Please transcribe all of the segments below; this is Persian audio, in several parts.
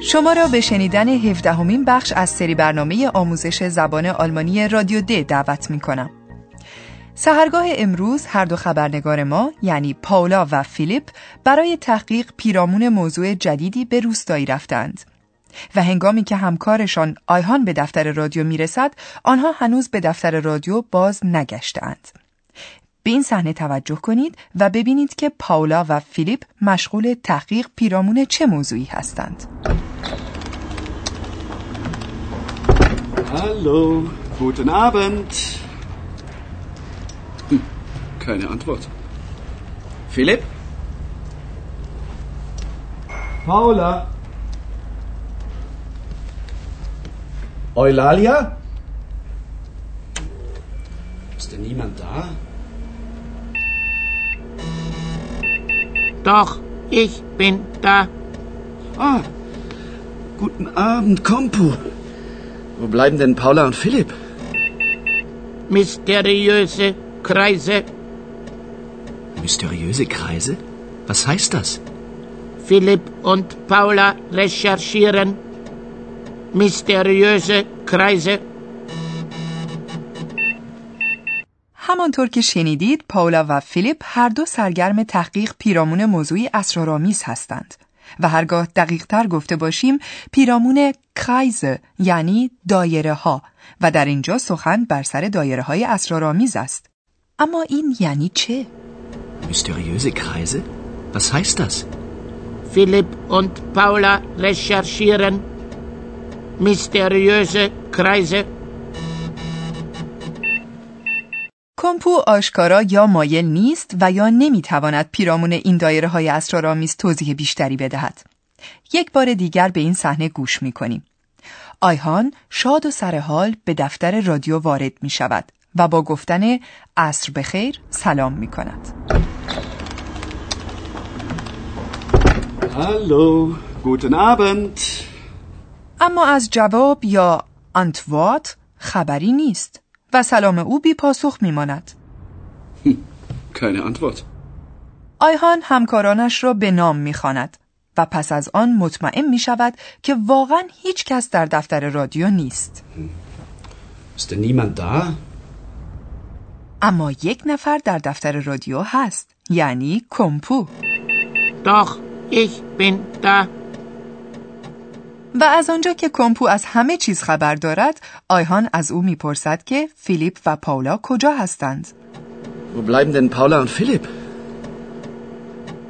شما را به شنیدن 17 همین بخش از سری برنامه آموزش زبان آلمانی رادیو د دعوت می کنم. سهرگاه امروز هر دو خبرنگار ما یعنی پاولا و فیلیپ برای تحقیق پیرامون موضوع جدیدی به روستایی رفتند. و هنگامی که همکارشان آیهان به دفتر رادیو می‌رسد آنها هنوز به دفتر رادیو باز نگشتند. به این صحنه توجه کنید و ببینید که پاولا و فیلیپ مشغول تحقیق پیرامون چه موضوعی هستند. Hallo, guten Abend. Hm, keine Antwort. Philipp? Paula? Eulalia? Ist denn niemand da? Doch, ich bin da. Ah, guten Abend, Kompu. Wo bleiben denn Paula und Philipp? Mysteriöse Kreise. Mysteriöse Kreise? Was heißt das? Philipp und Paula recherchieren. Mysteriöse Kreise. همانطور که شنیدید پاولا و فیلیپ هر دو سرگرم تحقیق پیرامون موضوعی اسرارآمیز هستند و هرگاه دقیق تر گفته باشیم پیرامون کرایز یعنی دایره ها و در اینجا سخن بر سر دایره های اسرارآمیز است اما این یعنی چه؟ Mysteriöse Kreise? Was heißt das? Philipp und Paula recherchieren. Mysteriöse Kreise. کمپو آشکارا یا مایل نیست و یا نمی‌تواند پیرامون این دایره های اسرارآمیز توضیح بیشتری بدهد. یک بار دیگر به این صحنه گوش می کنیم. آیهان شاد و سرحال به دفتر رادیو وارد می شود و با گفتن عصر بخیر سلام می کند. Hallo, guten Abend. اما از جواب یا انتوات خبری نیست و سلام او بی پاسخ می ماند. Keine Antwort. آیهان همکارانش را به نام می خاند و پس از آن مطمئن می شود که واقعا هیچ کس در دفتر رادیو نیست. Ist denn niemand da? اما یک نفر در دفتر رادیو هست یعنی کمپو Doch, ich bin da. و از آنجا که کمپو از همه چیز خبر دارد آیهان از او می‌پرسد که فیلیپ و پاولا کجا هستند Wo bleiben denn Paula und Philipp?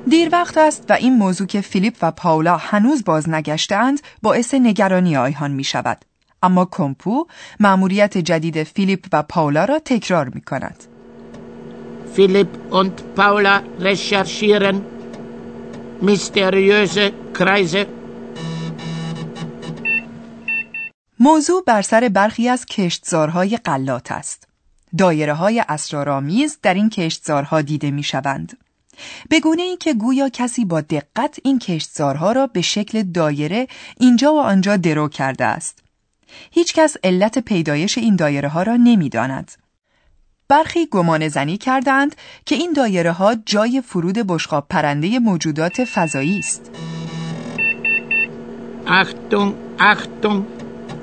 دیر وقت است و این موضوع که فیلیپ و پاولا هنوز باز نگشتند باعث نگرانی آیهان می شود. اما کمپو مأموریت جدید فیلیپ و پاولا را تکرار می کند. Philipp und Paula recherchieren. Mysteriöse Kreise. موضوع بر سر برخی از کشتزارهای غلات است. دایره های اسرارآمیز در این کشتزارها دیده می شوند. به گونه ای که گویا کسی با دقت این کشتزارها را به شکل دایره اینجا و آنجا درو کرده است. هیچ کس علت پیدایش این دایره ها را نمی داند. برخی گمان زنی کردند که این دایره ها جای فرود بشقاب پرنده موجودات فضایی است. Achtung, Achtung.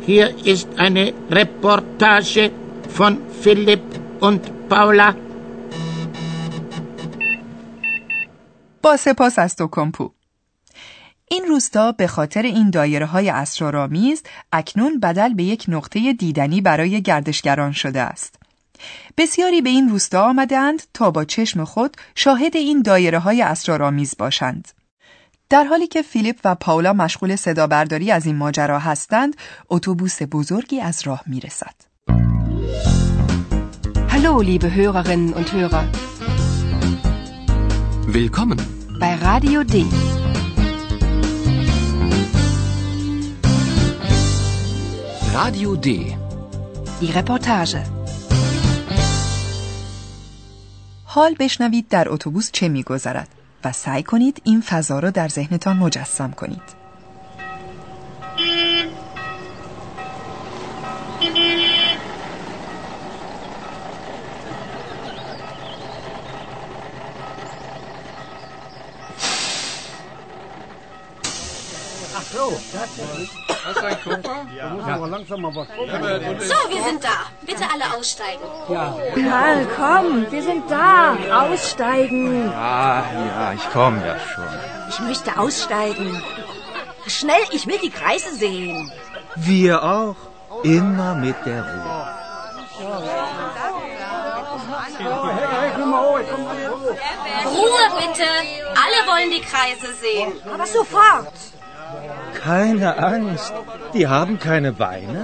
Hier ist eine Reportage von Philipp und Paula. از. این روستا به خاطر این دایره های اسرارآمیز اکنون بدل به یک نقطه دیدنی برای گردشگران شده است. بسیاری به این روستا آمدند تا با چشم خود شاهد این دایره های اسرارآمیز باشند. در حالی که فیلیپ و پاولا مشغول صدا برداری از این ماجرا هستند، اتوبوس بزرگی از راه می رسد. Hallo, liebe Hörerinnen und Hörer. Willkommen. Bei Radio D. Radio D. Die Reportage. حال بشنوید در اتوبوس چه میگذرد و سعی کنید این فضا را در ذهنتان مجسم کنید. So, wir sind da. Bitte alle aussteigen. Karl, komm, wir sind da. Aussteigen. Ah, ja, ich komme ja schon. Ich möchte aussteigen. Schnell, ich will die Kreise sehen. Wir auch. Immer mit der Ruhe. Ruhe bitte. Alle wollen die Kreise sehen. Aber sofort. Keine Angst. Die haben keine Beine.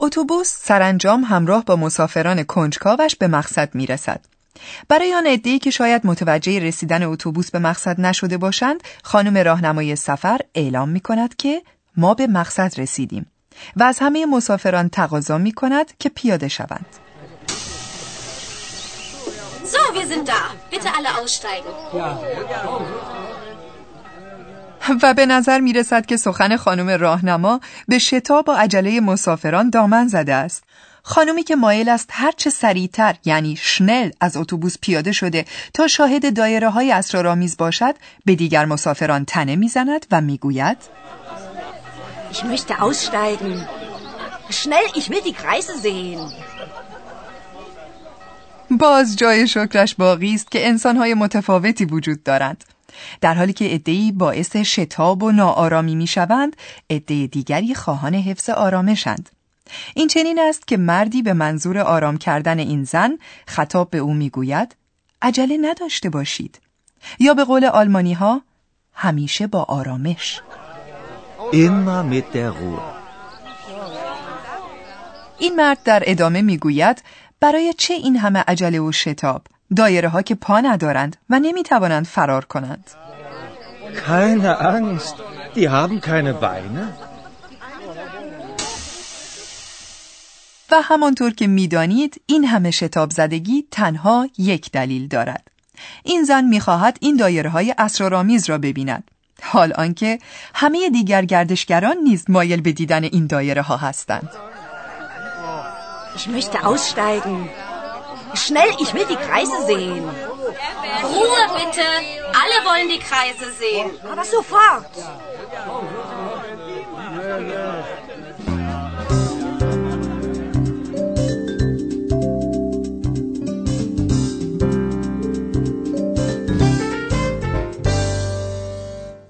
اتوبوس سرانجام همراه با مسافران کنجکاوش به مقصد می رسد. برای آن عده‌ای که شاید متوجه رسیدن اتوبوس به مقصد نشده باشند، خانم راهنمای سفر اعلام می کند که ما به مقصد رسیدیم و از همه مسافران تقاضا می کند که پیاده شوند. So, wir sind da. Bitte alle aussteigen. و به نظر می رسد که سخن خانم راهنما به شتاب و عجله مسافران دامن زده است. خانمی که مایل است هرچه سریعتر یعنی شنل از اتوبوس پیاده شده تا شاهد دایره های اسرارآمیز باشد به دیگر مسافران تنه می‌زند و می‌گوید Ich möchte aussteigen. Schnell, ich will die Kreise sehen. باز جای شکرش باقی است که انسانهای متفاوتی وجود دارند. در حالی که عدهای باعث شتاب و ناآرامی می‌شوند، عده دیگری خواهان حفظ آرامشند. این چنین است که مردی به منظور آرام کردن این زن خطاب به او می‌گوید عجله نداشته باشید یا به قول آلمانی ها همیشه با آرامش Immer mit der Ruhe. این مرد در ادامه می‌گوید برای چه این همه عجله و شتاب دایره ها که پا ندارند و نمی‌توانند فرار کنند Keine Angst. Die haben keine Beine. و همانطور که می‌دانید این همه شتاب زدگی تنها یک دلیل دارد این زن می‌خواهد این دایره های اسرارآمیز را ببیند حال آنکه همه دیگر گردشگران نیز مایل به دیدن این دایره ها هستند Ich möchte aussteigen. Schnell, ich will die Kreise sehen. Ruhe bitte. Alle wollen die Kreise sehen. Aber sofort.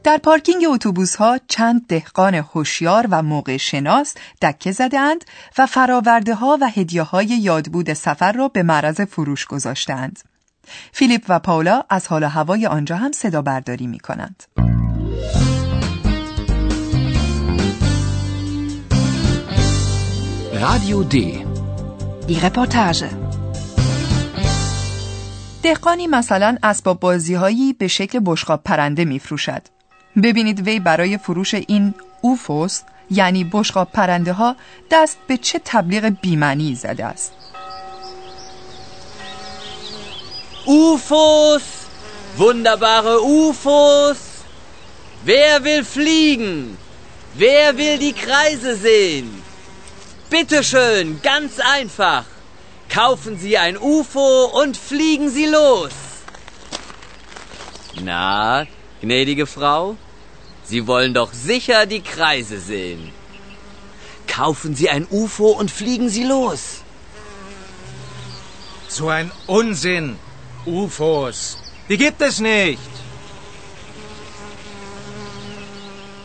در پارکینگ اتوبوس ها چند دهقان هوشیار و موقع شناس دکه زدهاند و فراورده ها و هدیه های یادبود سفر را به معرض فروش گذاشتند. فیلیپ و پاولا از حال هوای آنجا هم صدا برداری می کنند. Radio D. Die Reportage. دهقانی مثلا اسباب بازی هایی به شکل بشقاب پرنده می فروشد. ببینید وی برای فروش این اوفوس یعنی بشقاب پرنده ها دست به چه تبلیغ بیمنی زده است. UFOs, wunderbare UFOs. Wer will fliegen? Wer will die Kreise sehen? Bitte schön, ganz einfach. Kaufen Sie ein UFO und fliegen Sie los. Na, gnädige Frau, Sie wollen doch sicher die Kreise sehen. Kaufen Sie ein UFO und fliegen Sie los. So ein Unsinn. UFOs. Die gibt es nicht.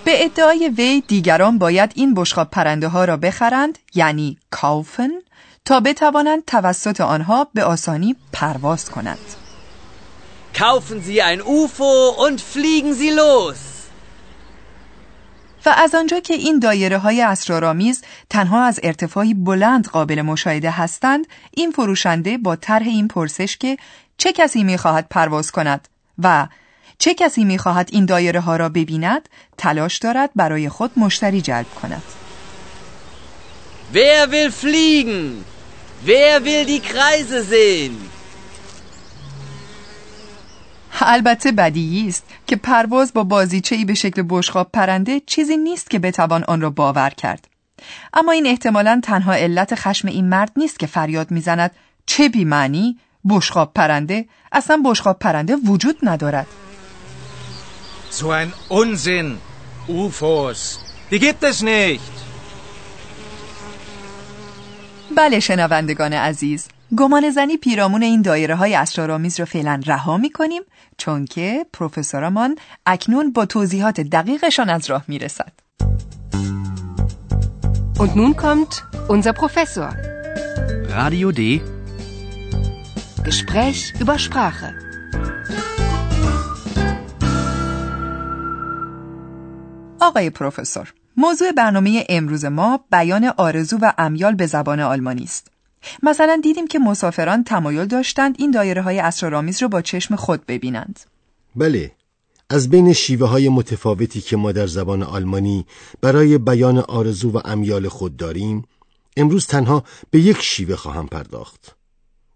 به ادعای وی دیگران باید این بشقاب پرنده ها را بخرند یعنی کاوفن تا بتوانند توسط آنها به آسانی پرواز کنند. Kaufen Sie ein UFO und fliegen Sie los. و از آنجا که این دایره های اسرارآمیز تنها از ارتفاعی بلند قابل مشاهده هستند این فروشنده با طرح این پرسش که چه کسی می‌خواهد پرواز کند و چه کسی می‌خواهد این دایره ها را ببیند تلاش دارد برای خود مشتری جلب کند Wer will fliegen? Wer will die Kreise sehen? البته بدیهی است که پرواز با بازیچه‌ای به شکل بشقاب پرنده چیزی نیست که بتوان آن را باور کرد. اما این احتمالا تنها علت خشم این مرد نیست که فریاد می‌زند چه بیمعنی بشقاب پرنده اصلا بشقاب پرنده وجود ندارد. So ein Unsinn. UFOs. Die gibt es nicht. بله شنوندگان عزیز گمان زنی پیرامون این دایره های اسرارآمیز رو فعلا رها می کنیم چون که پروفسورمان اکنون با توضیحات دقیقشان از راه می رسد. Und nun kommt unser Professor. Radio D. Gespräch über Sprache. آقای پروفسور موضوع برنامه امروز ما بیان آرزو و امیال به زبان آلمانی است. مثلا دیدیم که مسافران تمایل داشتند این دایره های اسرارآمیز رو با چشم خود ببینند. بله از بین شیوه های متفاوتی که ما در زبان آلمانی برای بیان آرزو و امیال خود داریم امروز تنها به یک شیوه خواهم پرداخت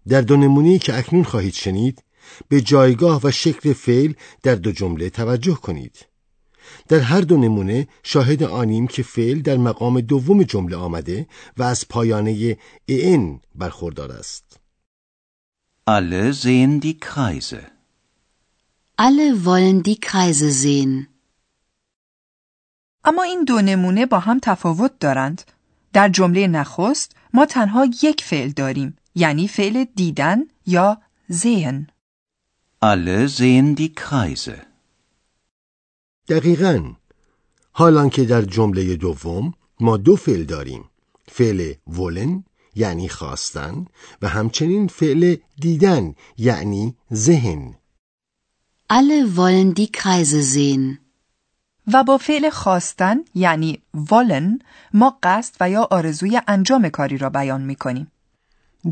در دو نمونه‌ای که اکنون خواهید شنید به جایگاه و شکل فعل در دو جمله توجه کنید در هر دو نمونه شاهد آنیم که فعل در مقام دوم جمله آمده و از پایانه ان برخوردار است. Alle sehen die Kreise. Alle wollen die Kreise sehen. اما این دو نمونه با هم تفاوت دارند. در جمله نخست ما تنها یک فعل داریم یعنی فعل دیدن یا sehen. Alle sehen die Kreise. دقیقا. حالان که در جمله دوم ما دو فعل داریم. فعل ولن یعنی خواستن و همچنین فعل دیدن یعنی ذهن. Alle wollen die Kreise sehen. و با فعل خواستن یعنی wollen ما قصد و یا آرزوی انجام کاری را بیان می کنیم.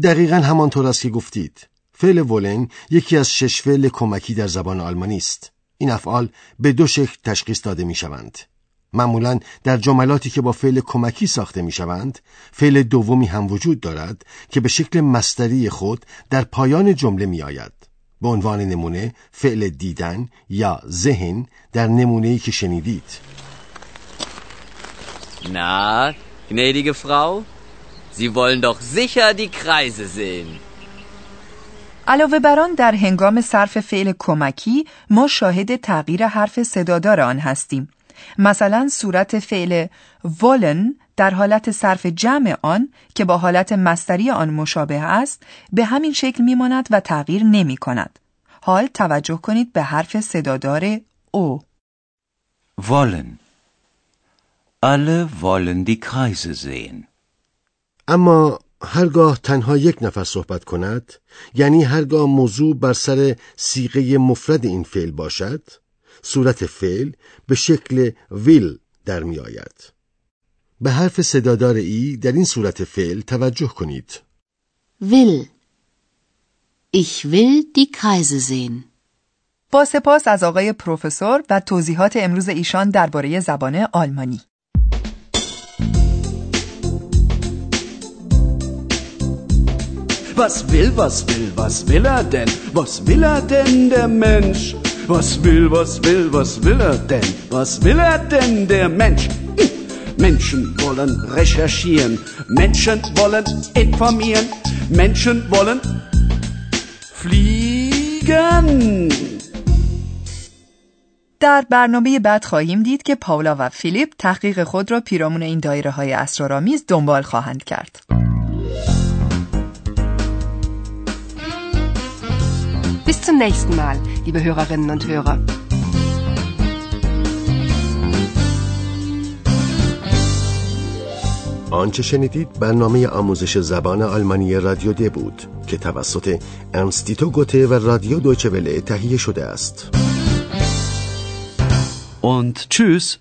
دقیقا همانطور است که گفتید. فعل ولن یکی از شش فعل کمکی در زبان آلمانی است. این افعال به دو شکل تشخیص داده می شوند. معمولا در جملاتی که با فعل کمکی ساخته می شوند فعل دومی هم وجود دارد که به شکل مستری خود در پایان جمله می آید. به عنوان نمونه فعل دیدن یا ذهن در نمونه‌ای که شنیدید Na, gnädige Frau, Sie wollen doch sicher die Kreise sehen. علاوه بر آن در هنگام صرف فعل کمکی ما شاهد تغییر حرف صدادار آن هستیم. مثلا صورت فعل wollen در حالت صرف جمع آن که با حالت مستری آن مشابه است به همین شکل میماند و تغییر نمی کند. حال توجه کنید به حرف صدادار او. Wollen. Alle wollen die Kreise sehen. اما هرگاه تنها یک نفر صحبت کند یعنی هرگاه موضوع بر سر سیغه مفرد این فعل باشد صورت فعل به شکل ویل در می آید به حرف صدادار ای در این صورت فعل توجه کنید Will. Ich will die Kreise sehen. با سپاس از آقای پروفسور و توضیحات امروز ایشان درباره زبان آلمانی. Was will, was will, was will er denn? Was will er denn, der Mensch? Was will, was will, was will er denn? Was will er denn, der Mensch? Hm. Menschen wollen recherchieren, Menschen wollen informieren, Menschen wollen fliegen. در برنامه بعد خواهیم دید که پاولا و فیلیپ تحقیق خود را پیرامون این دایره های اسرارآمیز دنبال خواهند کرد. Bis zum nächsten Mal, liebe Hörerinnen und Hörer. آنچه شنیدید برنامه آموزش زبان آلمانی رادیو د بود که توسط انستیتو گوته و رادیو دویچه وله تهیه شده است. Und tschüss.